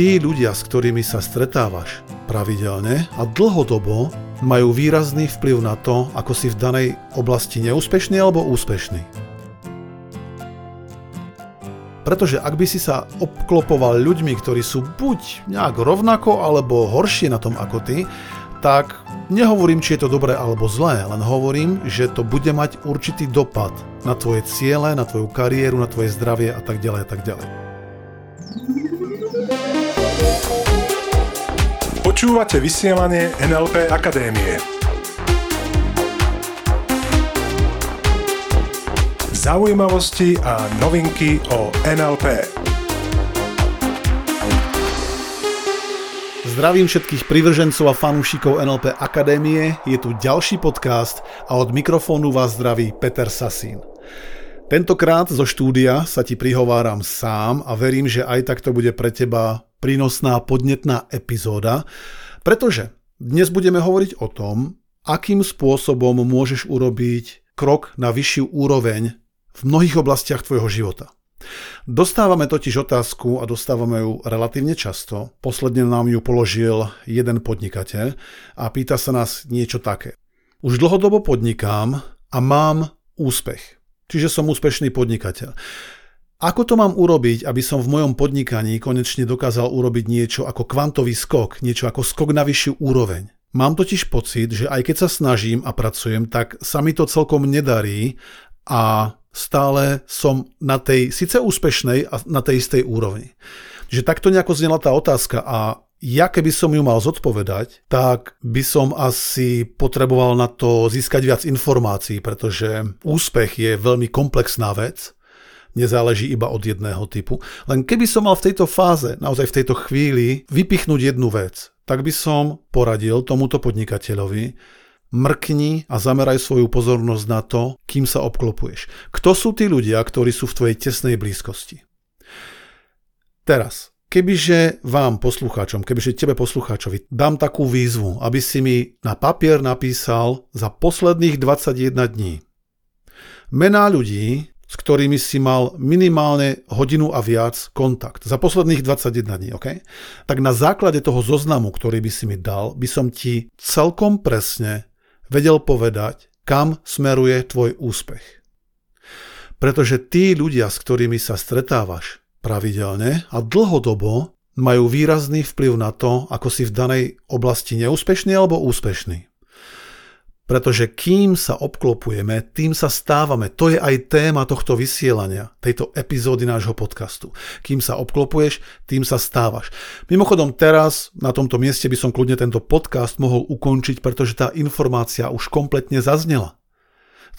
tí ľudia, s ktorými sa stretávaš pravidelne a dlhodobo, majú výrazný vplyv na to, ako si v danej oblasti neúspešný alebo úspešný. Pretože ak by si sa obklopoval ľuďmi, ktorí sú buď nejak rovnako alebo horšie na tom ako ty, tak nehovorím, či je to dobré alebo zlé, len hovorím, že to bude mať určitý dopad na tvoje ciele, na tvoju kariéru, na tvoje zdravie a tak ďalej a tak ďalej. Počúvate vysielanie NLP Akadémie. Zaujímavosti a novinky o NLP. Zdravím všetkých privržencov a fanúšikov NLP Akadémie, je tu ďalší podcast a od mikrofónu vás zdraví Peter Sasín. Tentokrát zo štúdia sa ti prihováram sám a verím, že aj tak to bude pre teba prínosná podnetná epizóda, pretože dnes budeme hovoriť o tom, akým spôsobom môžeš urobiť krok na vyššiu úroveň v mnohých oblastiach tvojho života. Dostávame totiž otázku a dostávame ju relatívne často. Posledne nám ju položil jeden podnikateľ a pýta sa nás niečo také. Už dlhodobo podnikám a mám úspech. Čiže som úspešný podnikateľ. Ako to mám urobiť, aby som v mojom podnikaní konečne dokázal urobiť niečo ako kvantový skok, niečo ako skok na vyššiu úroveň? Mám totiž pocit, že aj keď sa snažím a pracujem, tak sa mi to celkom nedarí a stále som na tej síce úspešnej a na tej istej úrovni. Že takto nejako znela tá otázka a ja keby som ju mal zodpovedať, tak by som asi potreboval na to získať viac informácií, pretože úspech je veľmi komplexná vec nezáleží iba od jedného typu. Len keby som mal v tejto fáze, naozaj v tejto chvíli, vypichnúť jednu vec, tak by som poradil tomuto podnikateľovi, mrkni a zameraj svoju pozornosť na to, kým sa obklopuješ. Kto sú tí ľudia, ktorí sú v tvojej tesnej blízkosti? Teraz, kebyže vám poslucháčom, kebyže tebe poslucháčovi dám takú výzvu, aby si mi na papier napísal za posledných 21 dní mená ľudí, s ktorými si mal minimálne hodinu a viac kontakt za posledných 21 dní, OK? Tak na základe toho zoznamu, ktorý by si mi dal, by som ti celkom presne vedel povedať, kam smeruje tvoj úspech. Pretože tí ľudia, s ktorými sa stretávaš pravidelne a dlhodobo, majú výrazný vplyv na to, ako si v danej oblasti neúspešný alebo úspešný. Pretože kým sa obklopujeme, tým sa stávame. To je aj téma tohto vysielania, tejto epizódy nášho podcastu. Kým sa obklopuješ, tým sa stávaš. Mimochodom teraz na tomto mieste by som kľudne tento podcast mohol ukončiť, pretože tá informácia už kompletne zaznela.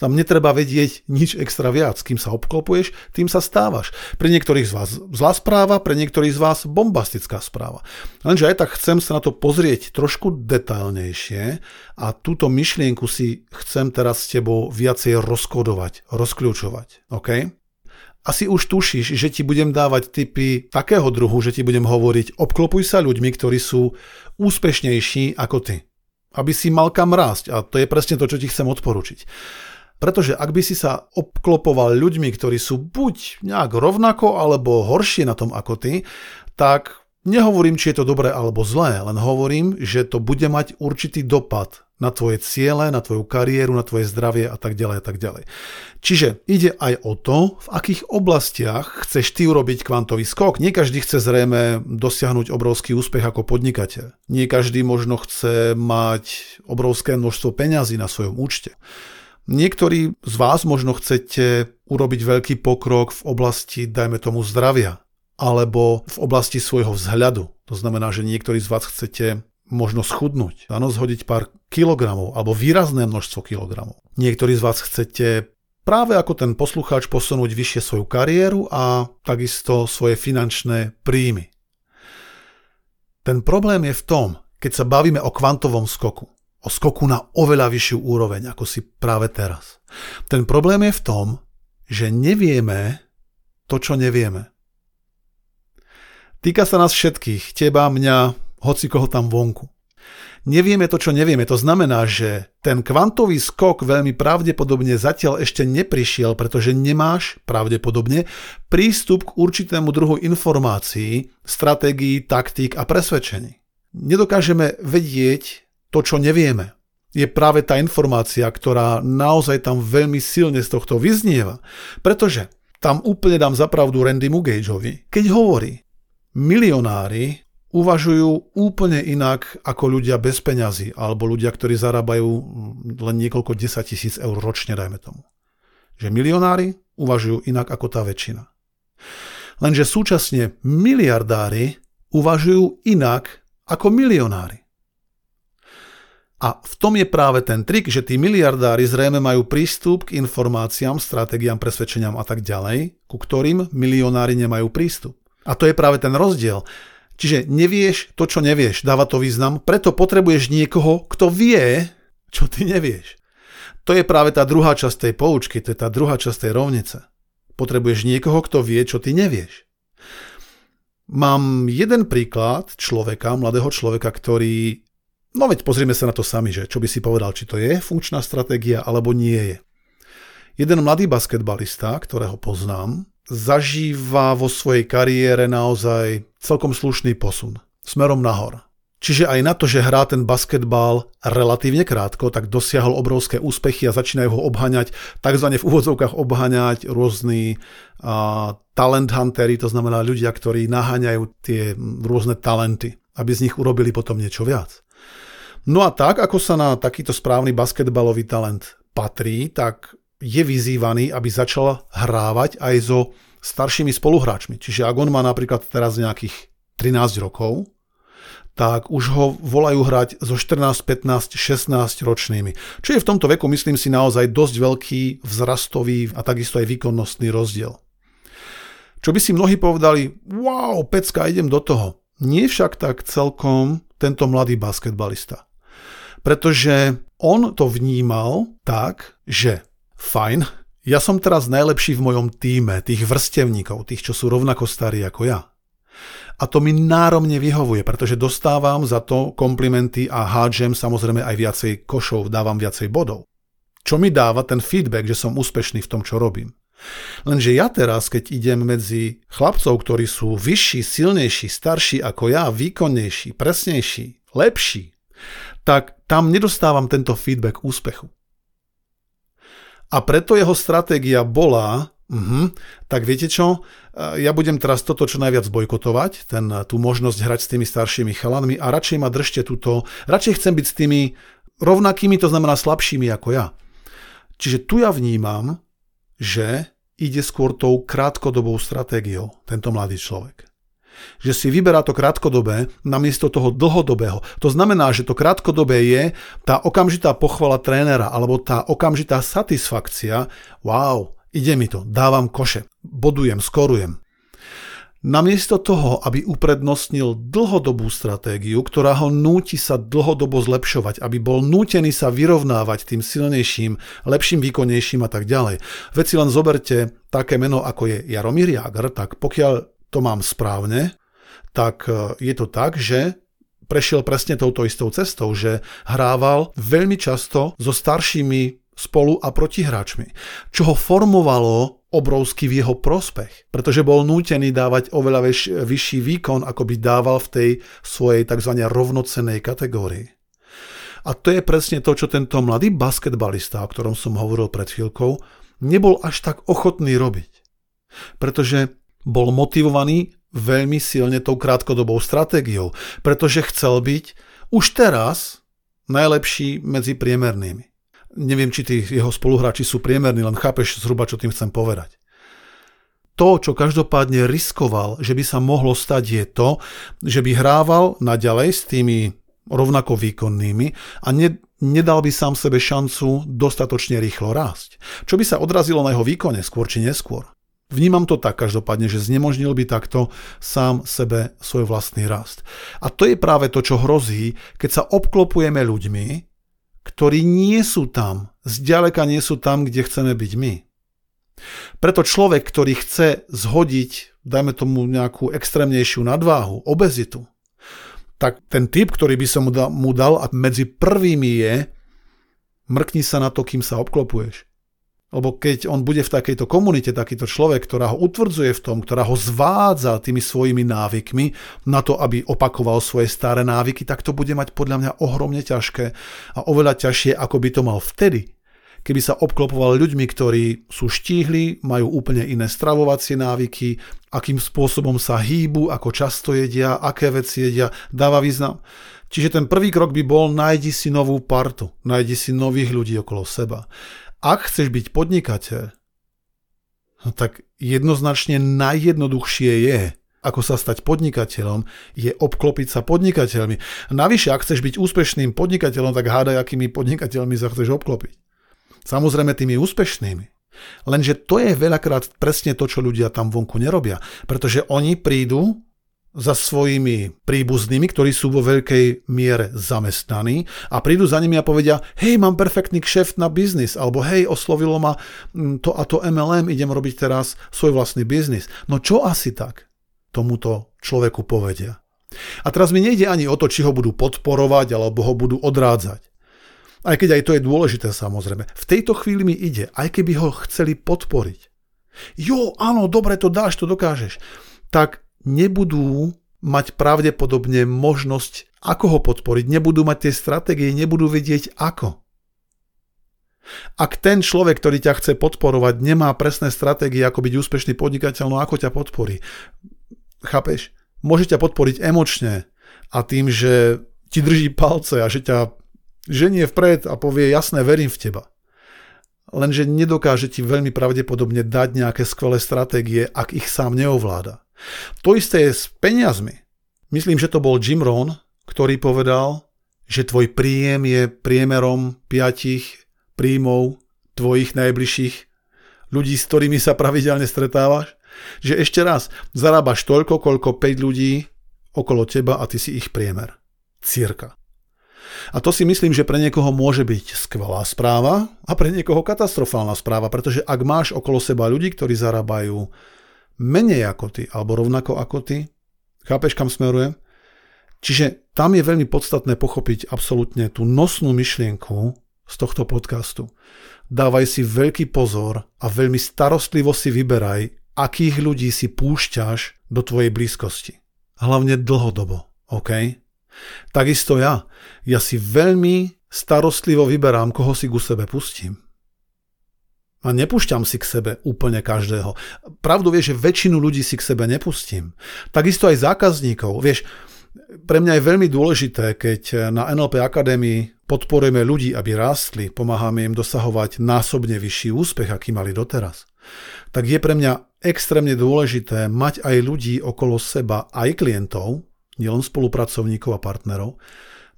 Tam netreba vedieť nič extra viac. Kým sa obklopuješ, tým sa stávaš. Pre niektorých z vás zlá správa, pre niektorých z vás bombastická správa. Lenže aj tak chcem sa na to pozrieť trošku detailnejšie a túto myšlienku si chcem teraz s tebou viacej rozkodovať, rozkľúčovať. OK? Asi už tušíš, že ti budem dávať tipy takého druhu, že ti budem hovoriť, obklopuj sa ľuďmi, ktorí sú úspešnejší ako ty. Aby si mal kam rásť a to je presne to, čo ti chcem odporučiť. Pretože ak by si sa obklopoval ľuďmi, ktorí sú buď nejak rovnako alebo horšie na tom ako ty, tak nehovorím, či je to dobré alebo zlé, len hovorím, že to bude mať určitý dopad na tvoje ciele, na tvoju kariéru, na tvoje zdravie a tak ďalej a tak ďalej. Čiže ide aj o to, v akých oblastiach chceš ty urobiť kvantový skok. Nie každý chce zrejme dosiahnuť obrovský úspech ako podnikateľ. Nie každý možno chce mať obrovské množstvo peňazí na svojom účte. Niektorí z vás možno chcete urobiť veľký pokrok v oblasti, dajme tomu, zdravia alebo v oblasti svojho vzhľadu. To znamená, že niektorí z vás chcete možno schudnúť, áno, zhodiť pár kilogramov alebo výrazné množstvo kilogramov. Niektorí z vás chcete práve ako ten poslucháč posunúť vyššie svoju kariéru a takisto svoje finančné príjmy. Ten problém je v tom, keď sa bavíme o kvantovom skoku o skoku na oveľa vyššiu úroveň, ako si práve teraz. Ten problém je v tom, že nevieme to, čo nevieme. Týka sa nás všetkých, teba, mňa, hoci koho tam vonku. Nevieme to, čo nevieme. To znamená, že ten kvantový skok veľmi pravdepodobne zatiaľ ešte neprišiel, pretože nemáš pravdepodobne prístup k určitému druhu informácií, stratégií, taktík a presvedčení. Nedokážeme vedieť to, čo nevieme. Je práve tá informácia, ktorá naozaj tam veľmi silne z tohto vyznieva. Pretože tam úplne dám zapravdu Randy Mugageovi, keď hovorí, milionári uvažujú úplne inak ako ľudia bez peňazí alebo ľudia, ktorí zarábajú len niekoľko desať tisíc eur ročne, dajme tomu. Že milionári uvažujú inak ako tá väčšina. Lenže súčasne miliardári uvažujú inak ako milionári. A v tom je práve ten trik, že tí miliardári zrejme majú prístup k informáciám, stratégiám, presvedčeniam a tak ďalej, ku ktorým milionári nemajú prístup. A to je práve ten rozdiel. Čiže nevieš to, čo nevieš, dáva to význam, preto potrebuješ niekoho, kto vie, čo ty nevieš. To je práve tá druhá časť tej poučky, to je tá druhá časť tej rovnice. Potrebuješ niekoho, kto vie, čo ty nevieš. Mám jeden príklad človeka, mladého človeka, ktorý... No veď pozrieme sa na to sami, že čo by si povedal, či to je funkčná stratégia, alebo nie je. Jeden mladý basketbalista, ktorého poznám, zažíva vo svojej kariére naozaj celkom slušný posun smerom nahor. Čiže aj na to, že hrá ten basketbal relatívne krátko, tak dosiahol obrovské úspechy a začínajú ho obhaňať, takzvané v úvodzovkách obhaňať rôzni uh, talent huntery, to znamená ľudia, ktorí naháňajú tie rôzne talenty, aby z nich urobili potom niečo viac. No a tak, ako sa na takýto správny basketbalový talent patrí, tak je vyzývaný, aby začal hrávať aj so staršími spoluhráčmi. Čiže ak on má napríklad teraz nejakých 13 rokov, tak už ho volajú hrať so 14, 15, 16 ročnými. Čo je v tomto veku, myslím si, naozaj dosť veľký vzrastový a takisto aj výkonnostný rozdiel. Čo by si mnohí povedali, wow, pecka, idem do toho. Nie však tak celkom tento mladý basketbalista. Pretože on to vnímal tak, že fajn, ja som teraz najlepší v mojom týme, tých vrstevníkov, tých, čo sú rovnako starí ako ja. A to mi náromne vyhovuje, pretože dostávam za to komplimenty a hádžem samozrejme aj viacej košov, dávam viacej bodov. Čo mi dáva ten feedback, že som úspešný v tom, čo robím. Lenže ja teraz, keď idem medzi chlapcov, ktorí sú vyšší, silnejší, starší ako ja, výkonnejší, presnejší, lepší, tak tam nedostávam tento feedback úspechu. A preto jeho stratégia bola, uh-huh, tak viete čo, ja budem teraz toto čo najviac bojkotovať, ten, tú možnosť hrať s tými staršími chalanmi a radšej ma držte túto, radšej chcem byť s tými rovnakými, to znamená slabšími ako ja. Čiže tu ja vnímam, že ide skôr tou krátkodobou stratégiou tento mladý človek že si vyberá to krátkodobé namiesto toho dlhodobého. To znamená, že to krátkodobé je tá okamžitá pochvala trénera alebo tá okamžitá satisfakcia, wow, ide mi to, dávam koše, bodujem, skorujem. Namiesto toho, aby uprednostnil dlhodobú stratégiu, ktorá ho núti sa dlhodobo zlepšovať, aby bol nútený sa vyrovnávať tým silnejším, lepším, výkonnejším a tak ďalej. Veď si len zoberte také meno, ako je Jaromír Jagr, tak pokiaľ to mám správne, tak e, je to tak, že prešiel presne touto istou cestou, že hrával veľmi často so staršími spolu a protihráčmi, čo ho formovalo obrovský v jeho prospech, pretože bol nútený dávať oveľa vyš, vyšší výkon, ako by dával v tej svojej tzv. rovnocenej kategórii. A to je presne to, čo tento mladý basketbalista, o ktorom som hovoril pred chvíľkou, nebol až tak ochotný robiť. Pretože bol motivovaný veľmi silne tou krátkodobou stratégiou, pretože chcel byť už teraz najlepší medzi priemernými. Neviem, či tí jeho spoluhráči sú priemerní, len chápeš zhruba, čo tým chcem povedať. To, čo každopádne riskoval, že by sa mohlo stať, je to, že by hrával naďalej s tými rovnako výkonnými a ne, nedal by sám sebe šancu dostatočne rýchlo rásť. Čo by sa odrazilo na jeho výkone skôr či neskôr. Vnímam to tak každopádne, že znemožnil by takto sám sebe svoj vlastný rast. A to je práve to, čo hrozí, keď sa obklopujeme ľuďmi, ktorí nie sú tam, zďaleka nie sú tam, kde chceme byť my. Preto človek, ktorý chce zhodiť, dajme tomu nejakú extrémnejšiu nadváhu, obezitu, tak ten typ, ktorý by som mu dal a medzi prvými je mrkni sa na to, kým sa obklopuješ. Lebo keď on bude v takejto komunite, takýto človek, ktorá ho utvrdzuje v tom, ktorá ho zvádza tými svojimi návykmi na to, aby opakoval svoje staré návyky, tak to bude mať podľa mňa ohromne ťažké a oveľa ťažšie, ako by to mal vtedy, keby sa obklopoval ľuďmi, ktorí sú štíhli, majú úplne iné stravovacie návyky, akým spôsobom sa hýbu, ako často jedia, aké veci jedia, dáva význam. Čiže ten prvý krok by bol nájdi si novú partu, nájdi si nových ľudí okolo seba. Ak chceš byť podnikateľ, no tak jednoznačne najjednoduchšie je, ako sa stať podnikateľom, je obklopiť sa podnikateľmi. Navyše, ak chceš byť úspešným podnikateľom, tak hádaj, akými podnikateľmi sa chceš obklopiť. Samozrejme tými úspešnými. Lenže to je veľakrát presne to, čo ľudia tam vonku nerobia. Pretože oni prídu za svojimi príbuznými, ktorí sú vo veľkej miere zamestnaní a prídu za nimi a povedia, hej, mám perfektný kšeft na biznis, alebo hej, oslovilo ma mm, to a to MLM, idem robiť teraz svoj vlastný biznis. No čo asi tak tomuto človeku povedia? A teraz mi nejde ani o to, či ho budú podporovať, alebo ho budú odrádzať. Aj keď aj to je dôležité samozrejme. V tejto chvíli mi ide, aj keby ho chceli podporiť. Jo, áno, dobre to dáš, to dokážeš. Tak nebudú mať pravdepodobne možnosť, ako ho podporiť, nebudú mať tie stratégie, nebudú vedieť ako. Ak ten človek, ktorý ťa chce podporovať, nemá presné stratégie, ako byť úspešný podnikateľ, no ako ťa podporí? Chápeš? Môže ťa podporiť emočne a tým, že ti drží palce a že ťa ženie vpred a povie jasné, verím v teba. Lenže nedokáže ti veľmi pravdepodobne dať nejaké skvelé stratégie, ak ich sám neovláda. To isté je s peniazmi. Myslím, že to bol Jim Rohn, ktorý povedal, že tvoj príjem je priemerom piatich príjmov tvojich najbližších ľudí, s ktorými sa pravidelne stretávaš. Že ešte raz, zarábaš toľko, koľko 5 ľudí okolo teba a ty si ich priemer. Cirka. A to si myslím, že pre niekoho môže byť skvelá správa a pre niekoho katastrofálna správa, pretože ak máš okolo seba ľudí, ktorí zarábajú menej ako ty, alebo rovnako ako ty. Chápeš, kam smerujem? Čiže tam je veľmi podstatné pochopiť absolútne tú nosnú myšlienku z tohto podcastu. Dávaj si veľký pozor a veľmi starostlivo si vyberaj, akých ľudí si púšťaš do tvojej blízkosti. Hlavne dlhodobo, OK? Takisto ja. Ja si veľmi starostlivo vyberám, koho si ku sebe pustím. A nepúšťam si k sebe úplne každého. Pravdu vieš, že väčšinu ľudí si k sebe nepustím. Takisto aj zákazníkov. Vieš, pre mňa je veľmi dôležité, keď na NLP Akadémii podporujeme ľudí, aby rástli, pomáhame im dosahovať násobne vyšší úspech, aký mali doteraz. Tak je pre mňa extrémne dôležité mať aj ľudí okolo seba, aj klientov, nielen spolupracovníkov a partnerov,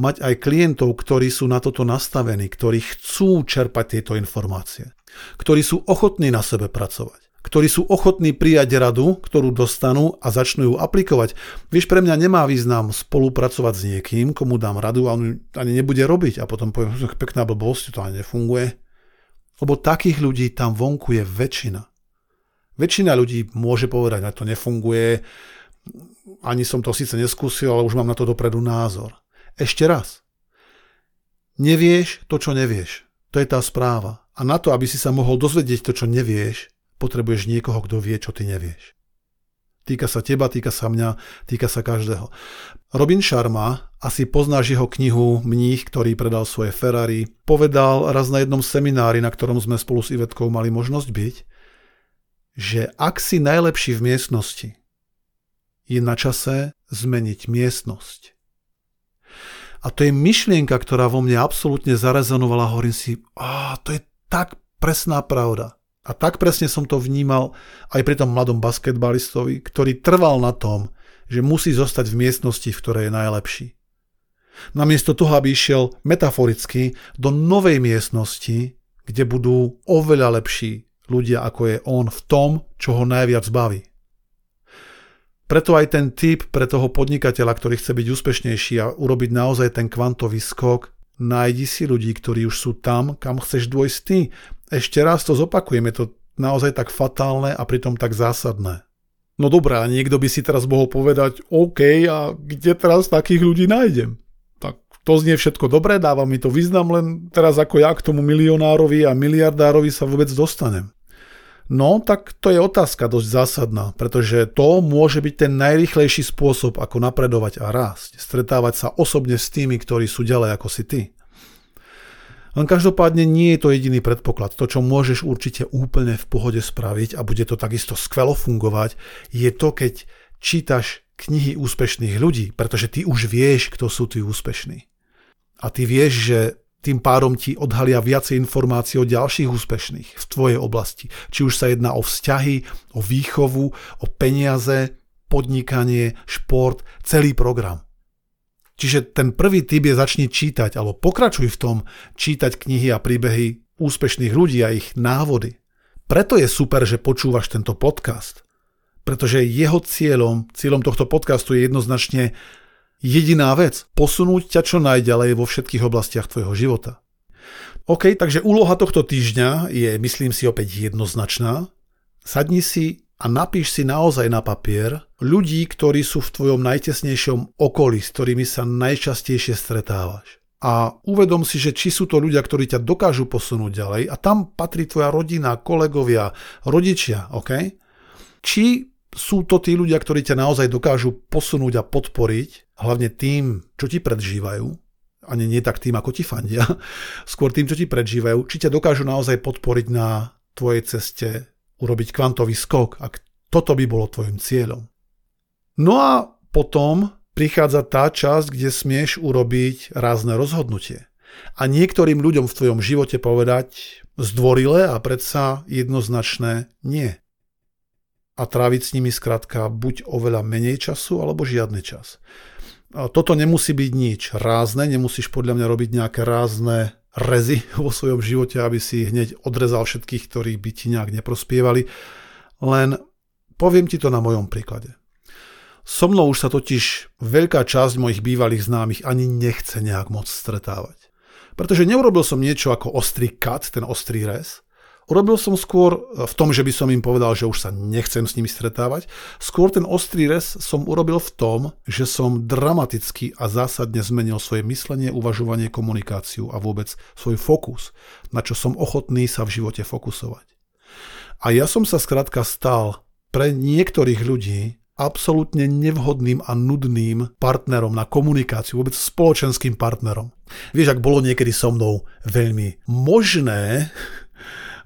mať aj klientov, ktorí sú na toto nastavení, ktorí chcú čerpať tieto informácie ktorí sú ochotní na sebe pracovať, ktorí sú ochotní prijať radu, ktorú dostanú a začnú ju aplikovať. Vieš, pre mňa nemá význam spolupracovať s niekým, komu dám radu a on ani nebude robiť a potom poviem, že pekná blbosť, to ani nefunguje. Lebo takých ľudí tam vonku je väčšina. Väčšina ľudí môže povedať, že to nefunguje, ani som to síce neskúsil, ale už mám na to dopredu názor. Ešte raz. Nevieš to, čo nevieš. To je tá správa. A na to, aby si sa mohol dozvedieť to, čo nevieš, potrebuješ niekoho, kto vie, čo ty nevieš. Týka sa teba, týka sa mňa, týka sa každého. Robin Sharma, asi poznáš jeho knihu Mních, ktorý predal svoje Ferrari, povedal raz na jednom seminári, na ktorom sme spolu s Ivetkou mali možnosť byť, že ak si najlepší v miestnosti, je na čase zmeniť miestnosť. A to je myšlienka, ktorá vo mne absolútne zarezonovala. Hovorím si, a to je tak presná pravda. A tak presne som to vnímal aj pri tom mladom basketbalistovi, ktorý trval na tom, že musí zostať v miestnosti, v ktorej je najlepší. Namiesto toho, aby išiel metaforicky do novej miestnosti, kde budú oveľa lepší ľudia, ako je on v tom, čo ho najviac baví. Preto aj ten typ pre toho podnikateľa, ktorý chce byť úspešnejší a urobiť naozaj ten kvantový skok, nájdi si ľudí, ktorí už sú tam, kam chceš dôjsť ty. Ešte raz to zopakujem, je to naozaj tak fatálne a pritom tak zásadné. No dobré, a niekto by si teraz mohol povedať, OK, a kde teraz takých ľudí nájdem? Tak to znie všetko dobré, dáva mi to význam, len teraz ako ja k tomu milionárovi a miliardárovi sa vôbec dostanem. No, tak to je otázka dosť zásadná, pretože to môže byť ten najrychlejší spôsob, ako napredovať a rásť. Stretávať sa osobne s tými, ktorí sú ďalej ako si ty. Len každopádne nie je to jediný predpoklad. To, čo môžeš určite úplne v pohode spraviť a bude to takisto skvelo fungovať, je to, keď čítaš knihy úspešných ľudí, pretože ty už vieš, kto sú tí úspešní. A ty vieš, že tým pádom ti odhalia viacej informácií o ďalších úspešných v tvojej oblasti. Či už sa jedná o vzťahy, o výchovu, o peniaze, podnikanie, šport, celý program. Čiže ten prvý typ je začni čítať, alebo pokračuj v tom čítať knihy a príbehy úspešných ľudí a ich návody. Preto je super, že počúvaš tento podcast. Pretože jeho cieľom, cieľom tohto podcastu je jednoznačne jediná vec. Posunúť ťa čo najďalej vo všetkých oblastiach tvojho života. OK, takže úloha tohto týždňa je, myslím si, opäť jednoznačná. Sadni si a napíš si naozaj na papier ľudí, ktorí sú v tvojom najtesnejšom okolí, s ktorými sa najčastejšie stretávaš. A uvedom si, že či sú to ľudia, ktorí ťa dokážu posunúť ďalej a tam patrí tvoja rodina, kolegovia, rodičia, OK? Či sú to tí ľudia, ktorí ťa naozaj dokážu posunúť a podporiť, hlavne tým, čo ti predžívajú, a nie, nie tak tým, ako ti fandia, skôr tým, čo ti predžívajú, či ťa dokážu naozaj podporiť na tvojej ceste urobiť kvantový skok, ak toto by bolo tvojim cieľom. No a potom prichádza tá časť, kde smieš urobiť rázne rozhodnutie. A niektorým ľuďom v tvojom živote povedať zdvorilé a predsa jednoznačné nie. A tráviť s nimi skrátka buď oveľa menej času, alebo žiadny čas. Toto nemusí byť nič rázne, nemusíš podľa mňa robiť nejaké rázne rezy vo svojom živote, aby si hneď odrezal všetkých, ktorí by ti nejak neprospievali. Len poviem ti to na mojom príklade. So mnou už sa totiž veľká časť mojich bývalých známych ani nechce nejak moc stretávať. Pretože neurobil som niečo ako ostrý kat, ten ostrý rez, Urobil som skôr e, v tom, že by som im povedal, že už sa nechcem s nimi stretávať. Skôr ten ostrý res som urobil v tom, že som dramaticky a zásadne zmenil svoje myslenie, uvažovanie, komunikáciu a vôbec svoj fokus, na čo som ochotný sa v živote fokusovať. A ja som sa skrátka stal pre niektorých ľudí absolútne nevhodným a nudným partnerom na komunikáciu, vôbec spoločenským partnerom. Vieš, ak bolo niekedy so mnou veľmi možné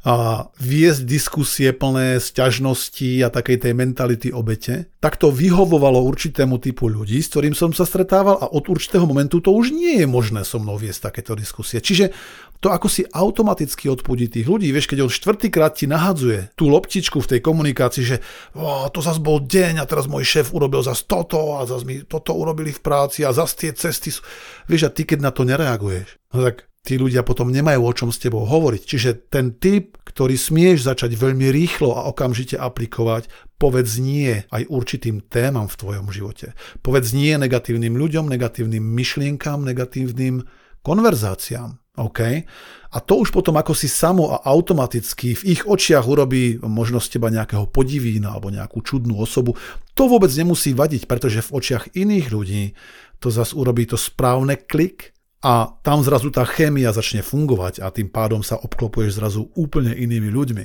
a viesť diskusie plné sťažnosti a takej tej mentality obete, tak to vyhovovalo určitému typu ľudí, s ktorým som sa stretával a od určitého momentu to už nie je možné so mnou viesť takéto diskusie. Čiže to ako si automaticky odpudí tých ľudí. Vieš, keď on štvrtýkrát ti nahadzuje tú loptičku v tej komunikácii, že oh, to zase bol deň a teraz môj šéf urobil zase toto a zase mi toto urobili v práci a zase tie cesty sú... Vieš, a ty keď na to nereaguješ, no tak tí ľudia potom nemajú o čom s tebou hovoriť. Čiže ten typ, ktorý smieš začať veľmi rýchlo a okamžite aplikovať, povedz nie aj určitým témam v tvojom živote. Povedz nie negatívnym ľuďom, negatívnym myšlienkám, negatívnym konverzáciám. OK? A to už potom ako si samo a automaticky v ich očiach urobí možno z teba nejakého podivína alebo nejakú čudnú osobu. To vôbec nemusí vadiť, pretože v očiach iných ľudí to zase urobí to správne klik a tam zrazu tá chémia začne fungovať a tým pádom sa obklopuješ zrazu úplne inými ľuďmi.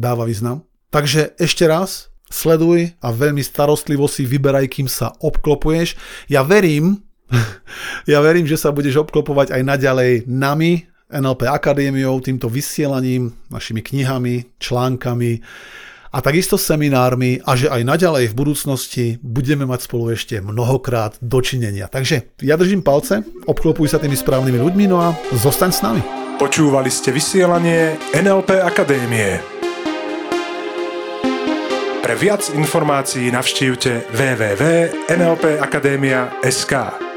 Dáva význam? Takže ešte raz, sleduj a veľmi starostlivo si vyberaj, kým sa obklopuješ. Ja verím, ja verím, že sa budeš obklopovať aj naďalej nami, NLP Akadémiou, týmto vysielaním, našimi knihami, článkami, a takisto seminármi a že aj naďalej v budúcnosti budeme mať spolu ešte mnohokrát dočinenia. Takže ja držím palce, obklopuj sa tými správnymi ľuďmi, no a zostaň s nami. Počúvali ste vysielanie NLP Akadémie. Pre viac informácií navštívte www.nlpakademia.sk.